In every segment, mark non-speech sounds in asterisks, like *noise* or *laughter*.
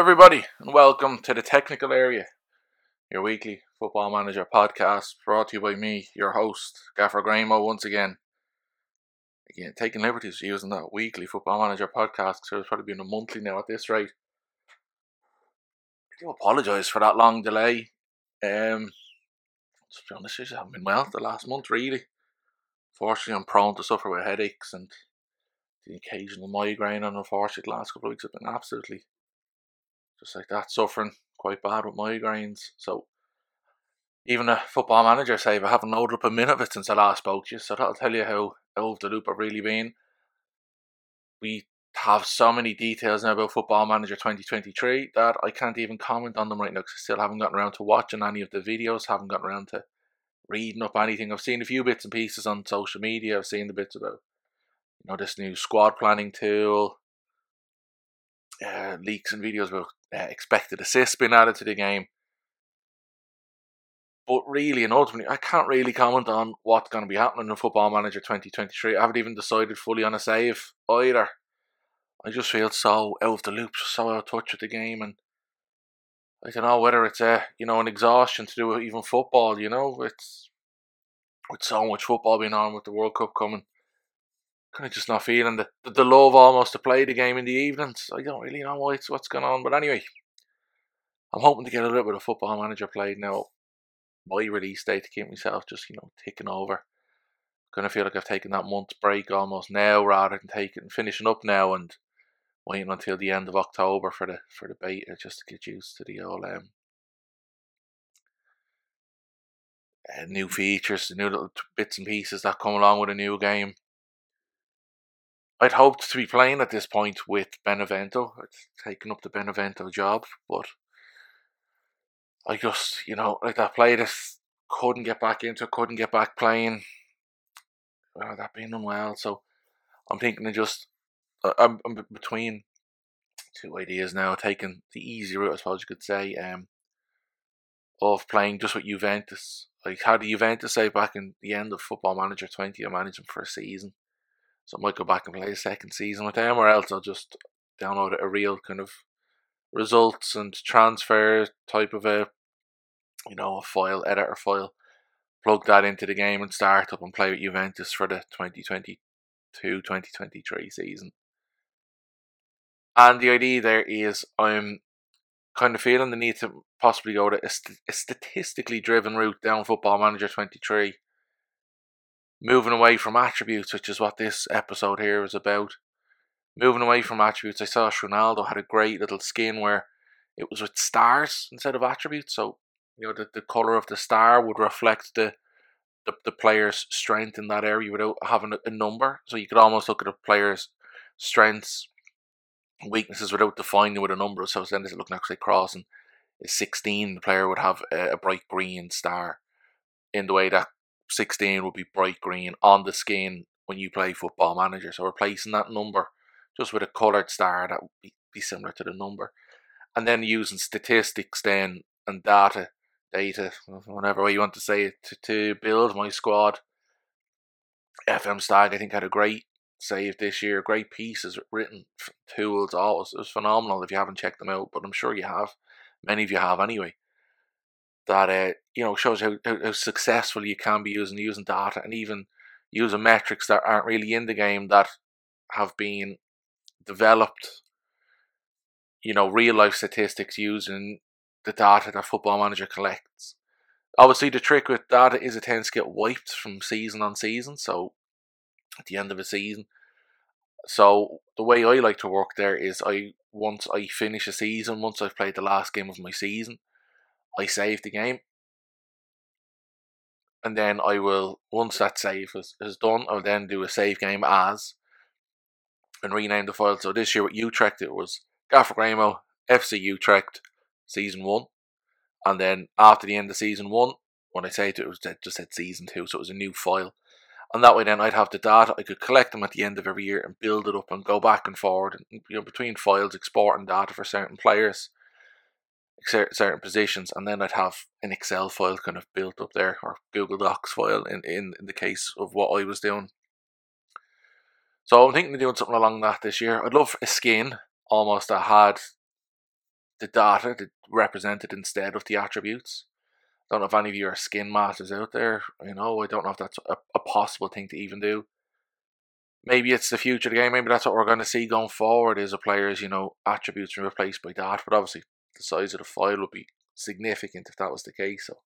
Everybody, and welcome to the technical area, your weekly football manager podcast brought to you by me, your host, Gaffer Grahamo, once again. Again, taking liberties using that weekly football manager podcast, so it's probably been a monthly now at this rate. I do apologise for that long delay. Um, to be honest, I haven't been well the last month, really. Fortunately, I'm prone to suffer with headaches and the occasional migraine, and unfortunately, the last couple of weeks have been absolutely just like that, suffering quite bad with migraines. So even a football manager say I haven't loaded up a minute of it since I last spoke to you, so that'll tell you how of the loop I've really been. We have so many details now about Football Manager 2023 that I can't even comment on them right now because I still haven't gotten around to watching any of the videos, haven't gotten around to reading up anything. I've seen a few bits and pieces on social media. I've seen the bits about you know this new squad planning tool, uh, leaks and videos about uh, expected assists being added to the game. But really and ultimately, I can't really comment on what's going to be happening in Football Manager 2023. I haven't even decided fully on a save either. I just feel so out of the loop, so out of touch with the game, and I don't know whether it's a you know an exhaustion to do with even football. You know, it's with so much football being on with the World Cup coming kind of just not feeling the, the, the love almost to play the game in the evenings. I don't really know what's, what's going on. But anyway, I'm hoping to get a little bit of football manager played now. My release date to keep myself just, you know, ticking over. Of feel like I've taken that month's break almost now rather than taking finishing up now and waiting until the end of October for the for the beta just to get used to the old um, uh, new features, the new little bits and pieces that come along with a new game. I'd hoped to be playing at this point with Benevento. I'd taken up the Benevento job, but I just, you know, like that play this couldn't get back into, couldn't get back playing. Well, that being unwell, so I'm thinking of just, I'm, I'm between two ideas now, taking the easy route, I suppose you could say, um, of playing just with Juventus. Like, how the Juventus say back in the end of Football Manager 20, I managed them for a season so I might go back and play a second season with them, or else I'll just download a real kind of results and transfer type of a you know a file editor file plug that into the game and start up and play with Juventus for the 2022-2023 season. And the idea there is I'm kind of feeling the need to possibly go to a, st- a statistically driven route down football manager 23 moving away from attributes, which is what this episode here is about. Moving away from attributes, I saw Ronaldo had a great little skin where it was with stars instead of attributes. So, you know, the, the colour of the star would reflect the, the, the player's strength in that area without having a, a number. So you could almost look at a player's strengths, weaknesses without defining with a number. So then it look like say crossing is 16, the player would have a bright green star in the way that 16 would be bright green on the skin when you play football manager. So replacing that number just with a coloured star that would be, be similar to the number. And then using statistics then and data, data, whatever way you want to say it, to, to build my squad. FM Stag, I think, had a great save this year. Great pieces written, tools, all. It was phenomenal if you haven't checked them out, but I'm sure you have. Many of you have anyway that uh, you know shows how, how, successful you can be using using data and even using metrics that aren't really in the game that have been developed you know real life statistics using the data that football manager collects. Obviously the trick with data is it tends to get wiped from season on season so at the end of a season. So the way i like to work there is i once i finish a season once i've played the last game of my season I save the game. And then I will, once that save is, is done, I'll then do a save game as and rename the file. So this year with Utrecht, it was Gaffer Grahamo, FC Utrecht, Season 1. And then after the end of Season 1, when I say it, it was just said Season 2, so it was a new file. And that way then I'd have the data, I could collect them at the end of every year and build it up and go back and forward, and, you know, between files, exporting data for certain players certain positions, and then I'd have an Excel file kind of built up there, or Google Docs file in, in, in the case of what I was doing. So I'm thinking of doing something along that this year. I'd love a skin almost that had the data that represented instead of the attributes. Don't know if any of you are skin masters out there. You know, I don't know if that's a, a possible thing to even do. Maybe it's the future of the game. Maybe that's what we're going to see going forward. Is a player's you know attributes replaced by data, but obviously the size of the file would be significant if that was the case. So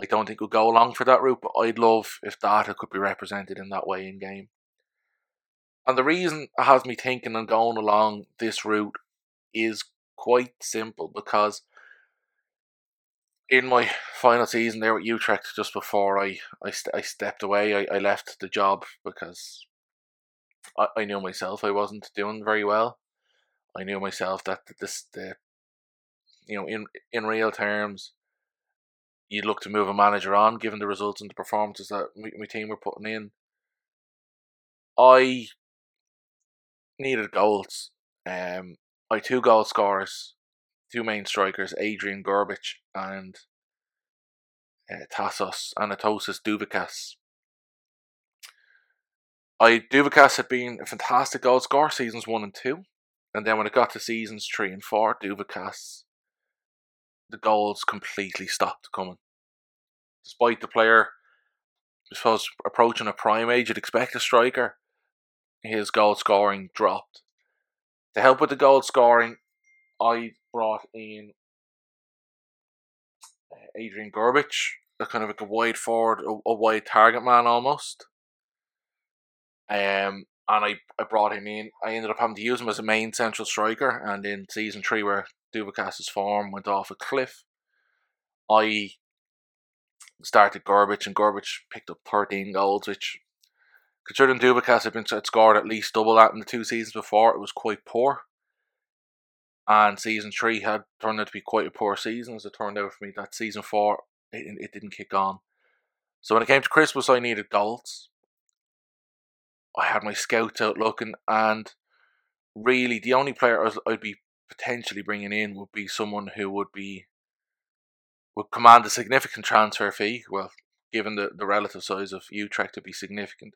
I don't think we'll go along for that route, but I'd love if data could be represented in that way in game. And the reason it has me thinking and going along this route is quite simple because in my final season there at Utrecht, just before I I, st- I stepped away, I, I left the job because I, I knew myself I wasn't doing very well. I knew myself that this the you know in in real terms you'd look to move a manager on given the results and the performances that my, my team were putting in. I needed goals. Um, I two goal scorers, two main strikers, Adrian Grbic and uh, Tassos Anatosis Douvikas. I Douvikas had been a fantastic goal scorer seasons one and two, and then when it got to seasons three and four, Douvikas the goals completely stopped coming. Despite the player, I suppose, approaching a prime age, you'd expect a striker. His goal scoring dropped. To help with the goal scoring, I brought in uh, Adrian Grbic, a kind of like a wide forward, a, a wide target man almost. Um, and I, I brought him in. I ended up having to use him as a main central striker, and in season three, where Douvikas's form went off a cliff, I started Grbic, and Grbic picked up 13 goals, which, considering Douvikas had been had scored at least double that in the two seasons before, it was quite poor. And season three had turned out to be quite a poor season, as it turned out for me. That season four, it, it didn't kick on. So when it came to Christmas, I needed goals. I had my scouts out looking, and really the only player I'd be potentially bringing in would be someone who would be would command a significant transfer fee. Well, given the, the relative size of Utrecht to be significant,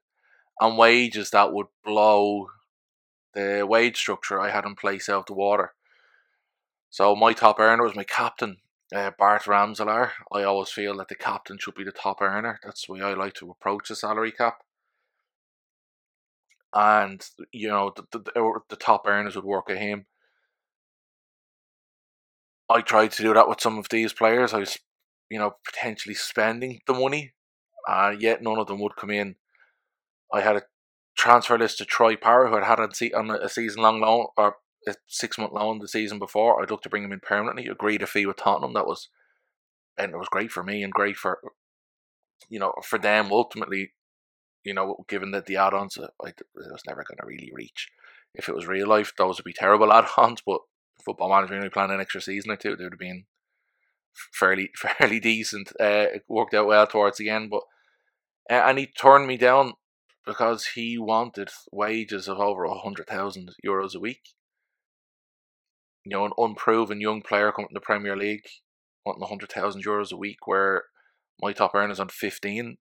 and wages that would blow the wage structure I had in place out of the water. So my top earner was my captain, uh, Bart Ramselaar. I always feel that the captain should be the top earner. That's the way I like to approach the salary cap and you know the, the, the top earners would work at him. I tried to do that with some of these players. I was, you know, potentially spending the money, uh, yet none of them would come in. I had a transfer list to Troy Parrott, who had had on a season long loan or a six month loan the season before. I'd look to bring him in permanently. Agreed a fee with Tottenham. That was, and it was great for me and great for, you know, for them ultimately you know, given that the add-ons, uh, I, it was never going to really reach. If it was real life, those would be terrible *laughs* add-ons. But Football Manager only planned an extra season or two, they would have been fairly *laughs* fairly decent. Uh, it worked out well towards the end, but uh, and he turned me down because he wanted wages of over hundred thousand euros a week. You know, an unproven young player coming to the Premier League wanting hundred thousand euros a week, where my top earner's on fifteen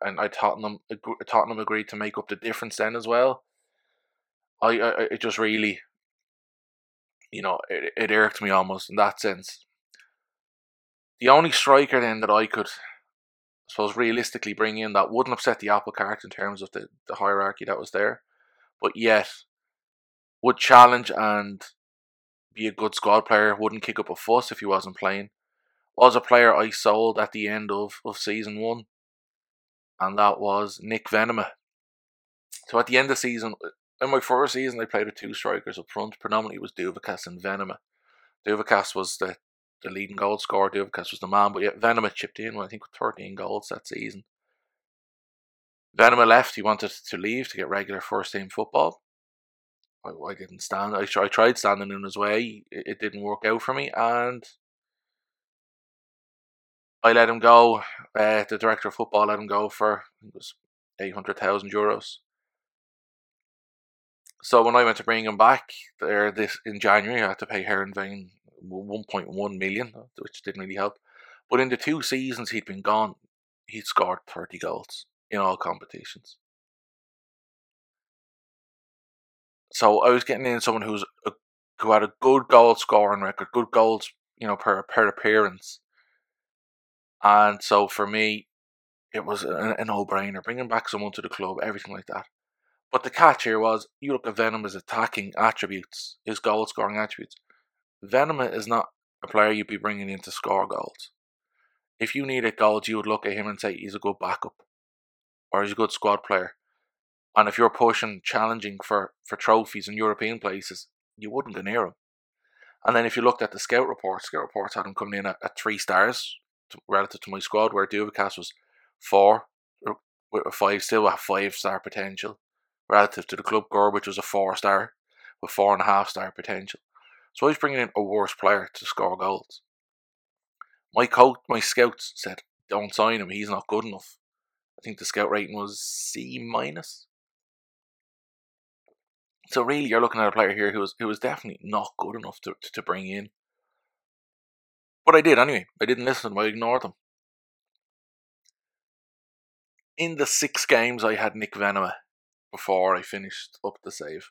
and I Tottenham Tottenham agreed to make up the difference then as well. I, I it just really, you know, it, it irked me almost in that sense. The only striker then that I could, I suppose, realistically bring in that wouldn't upset the apple cart in terms of the, the hierarchy that was there, but yet would challenge and be a good squad player, wouldn't kick up a fuss if he wasn't playing, was a player I sold at the end of, of season one and that was Nick Venema. So at the end of season, in my first season, I played with two strikers up front. Predominantly, was Douvikas and Venema. Douvikas was the, the leading goal scorer. Douvikas was the man, but yet Venema chipped in, I think, with 13 goals that season. Venema left. He wanted to leave to get regular first team football. I, I didn't stand. I, I tried standing in his way. It, it didn't work out for me, and I let him go. Uh, the director of football let him go for it was eight hundred thousand euros. So when I went to bring him back there this in January, I had to pay point one million, which didn't really help. But in the two seasons he'd been gone, he'd scored thirty goals in all competitions. So I was getting in someone who's a who had a good goal scoring record, good goals, you know, per per appearance. And so for me, it was a, a no brainer bringing back someone to the club, everything like that. But the catch here was you look at Venema's attacking attributes, his goal scoring attributes. Venom is not a player you'd be bringing in to score goals. If you needed goals, you would look at him and say he's a good backup or he's a good squad player. And if you're pushing, challenging for, for trophies in European places, you wouldn't go near him. And then if you looked at the scout report, scout reports had him coming in at, at three stars to, relative to my squad, where Douvikas was four, uh, with a five, still a five star potential, relative to the club Gore, which was a four star, with four and a half star potential. So he's bringing in a worse player to score goals. My coach, my scouts said, "Don't sign him. He's not good enough." I think the scout rating was C minus. So really, you're looking at a player here who was who was definitely not good enough to to bring in. But I did anyway. I didn't listen. I ignored them. In the six games I had Nick Venema before I finished up the save,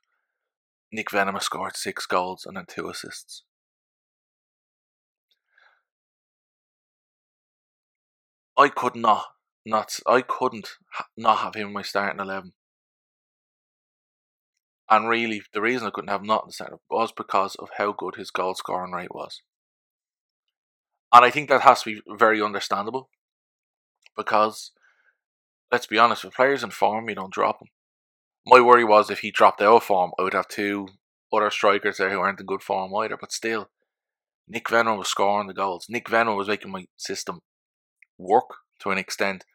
Nick Venema scored six goals and then two assists. I could not, not, I couldn't not have him in my starting eleven. And really, the reason I couldn't have him not in the starting was because of how good his goal scoring rate was. And I think that has to be very understandable because, let's be honest, with players in form, you don't drop them. My worry was if he dropped out of form, I would have two other strikers there who aren't in good form either. But still, Nick Venema was scoring the goals. Nick Venema was making my system work to an extent,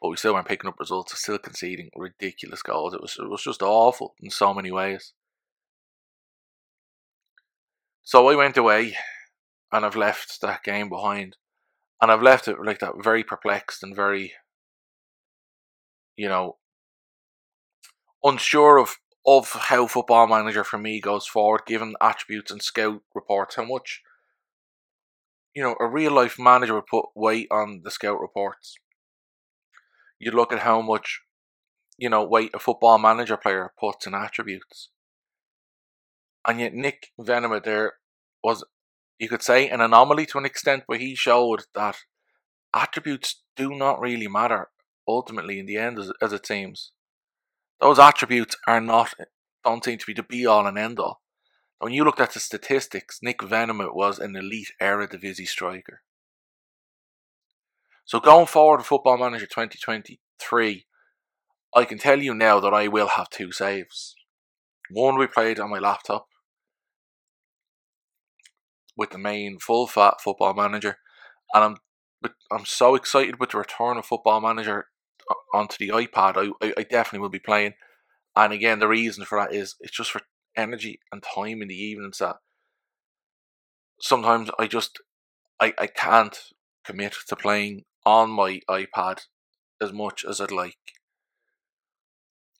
but we still weren't picking up results. Still conceding ridiculous goals. It was it was just awful in so many ways. So I went away, and I've left that game behind, and I've left it like that, very perplexed and very, you know, unsure of of how football manager for me goes forward, given attributes and scout reports, how much you know a real life manager would put weight on the scout reports. You look at how much you know weight a football manager player puts in attributes, and yet Nick Venema there was, you could say, an anomaly to an extent, but he showed that attributes do not really matter ultimately in the end, as, as it seems those attributes are not don't seem to be the be all and end all. When you looked at the statistics, Nick Venema was an elite Eredivisie striker. So going forward Football Manager 2023, I can tell you now that I will have two saves. One we played on my laptop with the main full fat Football Manager, and I'm I'm so excited with the return of Football Manager onto the iPad, I, I, definitely will be playing. And again, the reason for that is it's just for energy and time in the evenings that sometimes I just I, I can't commit to playing on my iPad as much as I'd like.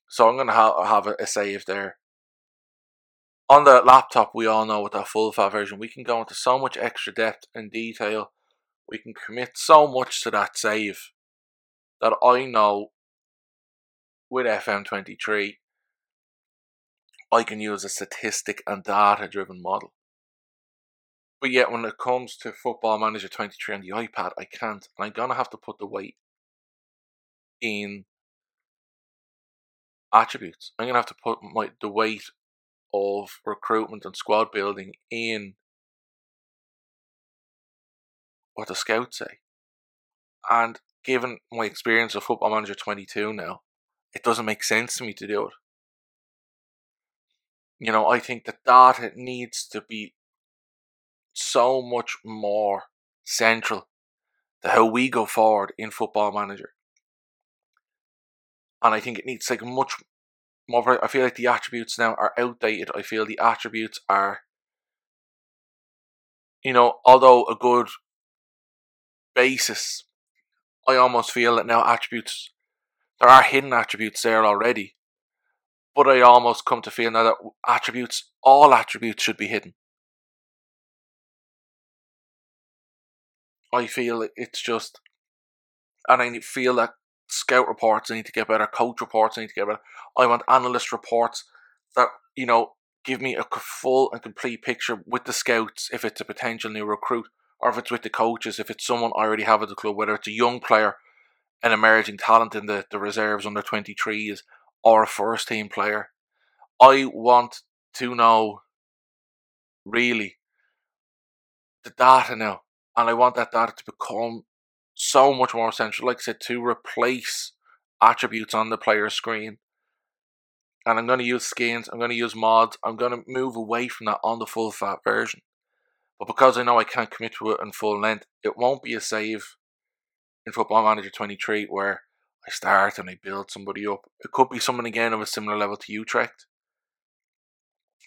So I'm gonna ha- have a, a save there. On the laptop, we all know with that full fat version, we can go into so much extra depth and detail. We can commit so much to that save that I know with FM23, I can use a statistic and data driven model. But yet, when it comes to Football Manager 23 on the iPad, I can't. And I'm going to have to put the weight in attributes. I'm going to have to put my, the weight of recruitment and squad building in what the scouts say. And given my experience of Football Manager 22 now, it doesn't make sense to me to do it. You know, I think that data needs to be so much more central to how we go forward in Football Manager. And I think it needs like much more. I feel like the attributes now are outdated. I feel the attributes are, you know, although a good basis I almost feel that now attributes there are hidden attributes there already, but I almost come to feel now that attributes, all attributes, should be hidden. I feel it's just, and I feel that scout reports need to get better, coach reports need to get better. I want analyst reports that you know give me a full and complete picture with the scouts if it's a potential new recruit or if it's with the coaches, if it's someone I already have at the club, whether it's a young player, an emerging talent in the, the reserves under 23s, or a first team player. I want to know really the data now. And I want that data to become so much more essential, like I said, to replace attributes on the player screen. And I'm going to use skins, I'm going to use mods, I'm going to move away from that on the full fat version. But because I know I can't commit to it in full length, it won't be a save in Football Manager 23 where I start and I build somebody up. It could be someone again of a similar level to Utrecht.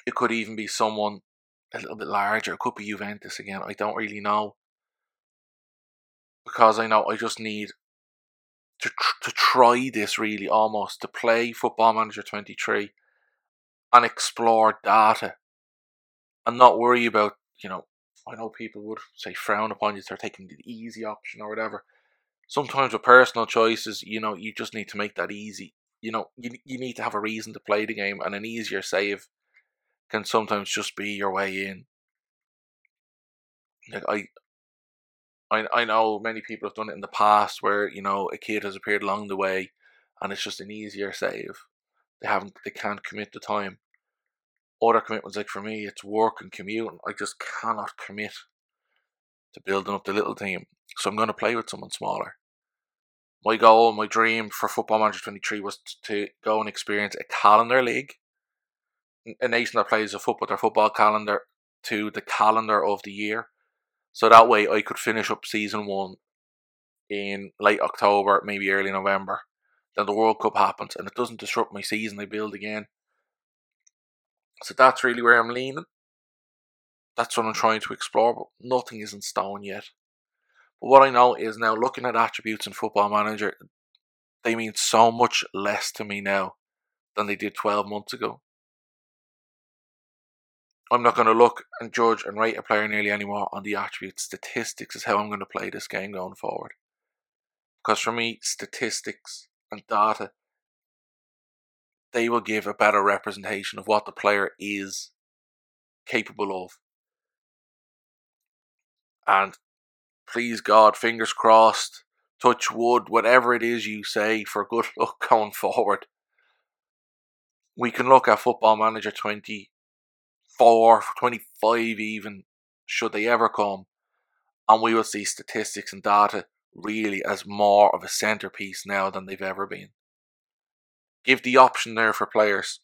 It could even be someone a little bit larger. It could be Juventus again. I don't really know. Because I know I just need to, tr- to try this really almost, to play Football Manager 23 and explore data and not worry about, you know, I know people would say frown upon you, they're taking the easy option or whatever. Sometimes with personal choices, you know, you just need to make that easy. You know, you, you need to have a reason to play the game and an easier save can sometimes just be your way in. Like I, I, I know many people have done it in the past where you know a kid has appeared along the way, and it's just an easier save. They haven't, they can't commit the time. Other commitments, like for me, it's work and commute. And I just cannot commit to building up the little team. So I'm going to play with someone smaller. My goal, my dream for Football Manager 23 was to go and experience a calendar league a nation that plays a football their football calendar to the calendar of the year. So that way I could finish up season one in late October, maybe early November. Then the World Cup happens and it doesn't disrupt my season, I build again. So that's really where I'm leaning. That's what I'm trying to explore, but nothing is in stone yet. But what I know is now looking at attributes in Football Manager, they mean so much less to me now than they did 12 months ago. I'm not going to look and judge and rate a player nearly anymore on the attributes. Statistics is how I'm going to play this game going forward. Because for me, statistics and data, they will give a better representation of what the player is capable of. And please God, fingers crossed, touch wood, whatever it is you say for good *laughs* luck going forward. We can look at Football Manager 20 four, 25 even, should they ever come. And we will see statistics and data really as more of a centerpiece now than they've ever been. Give the option there for players.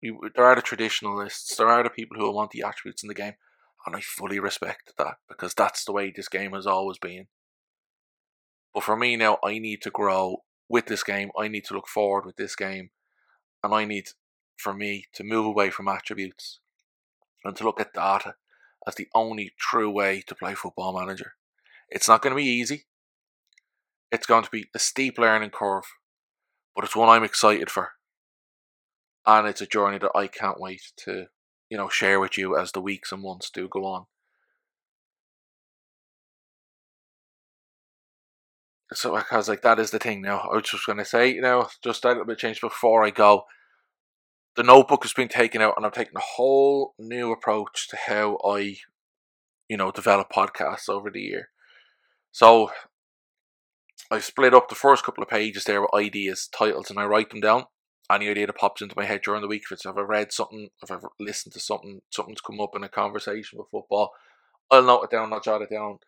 there are the traditionalists, there are the people who want the attributes in the game, and I fully respect that because that's the way this game has always been. But for me now, I need to grow with this game. I need to look forward with this game, and I need, for me, to move away from attributes and to look at data as the only true way to play football manager. It's not going to be easy. It's going to be a steep learning curve, but it's one I'm excited for. And it's a journey that I can't wait to, you know, share with you as the weeks and months do go on. So, because like that is the thing now. I was just going to say, you know, just a little bit change before I go the notebook has been taken out and I'm taking a whole new approach to how I, you know, develop podcasts over the year. So I've split up the first couple of pages there with ideas, titles, and I write them down. Any idea that pops into my head during the week, if it's if I read something, if I've listened to something, something's come up in a conversation with football, I'll note it down, I'll jot it down,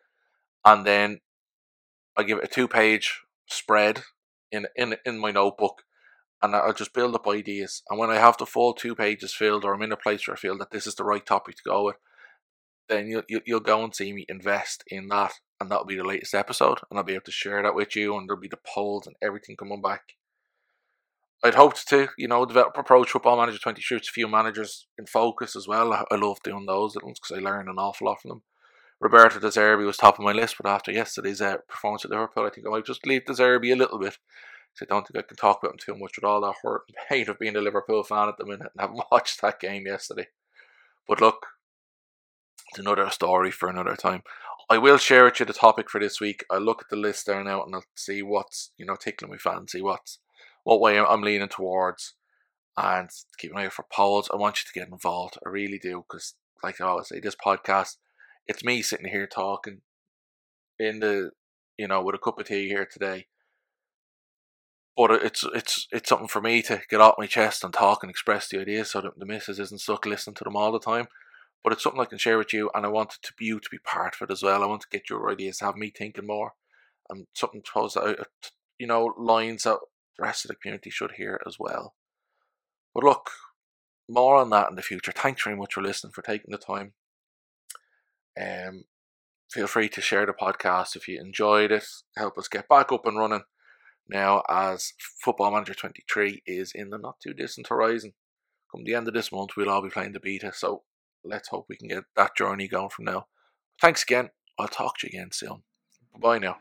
and then I give it a two page spread in in in my notebook and I'll just build up ideas. And when I have the full two pages filled, or I'm in a place where I feel that this is the right topic to go with, then you'll you'll go and see me invest in that, and that'll be the latest episode, and I'll be able to share that with you, and there'll be the polls and everything coming back. I'd hoped to, you know, develop approach football manager twenty shoots a few managers in focus as well. I, I love doing those ones because I learn an awful lot from them. Roberto De Zerbi was top of my list, but after yesterday's uh, performance at Liverpool, I think I might just leave De Zerbi a little bit so I don't think I can talk about him too much with all that hurt and *laughs* pain of being a Liverpool fan at the minute and having *laughs* watched that game yesterday. But look, it's another story for another time. I will share with you the topic for this week. I'll look at the list there now and I'll see what's, you know, tickling my fancy, what's what way I'm leaning towards. and keep an eye out for polls. I want you to get involved. I really do because, like I always say, this podcast, it's me sitting here talking in the, you know, with a cup of tea here today. But it's it's it's something for me to get off my chest and talk and express the ideas, so that the missus isn't stuck listening to them all the time. But it's something I can share with you, and I want to you to be part of it as well. I want to get your ideas, have me thinking more, and something throws out, you know, lines that the rest of the community should hear as well. But look, more on that in the future. Thanks very much for listening, for taking the time. Um, feel free to share the podcast if you enjoyed it. Help us get back up and running now as Football Manager 23 is in the not too distant horizon. Come the end of this month, we'll all be playing the beta, so let's hope we can get that journey going from now. Thanks again. I'll talk to you again soon. Bye now.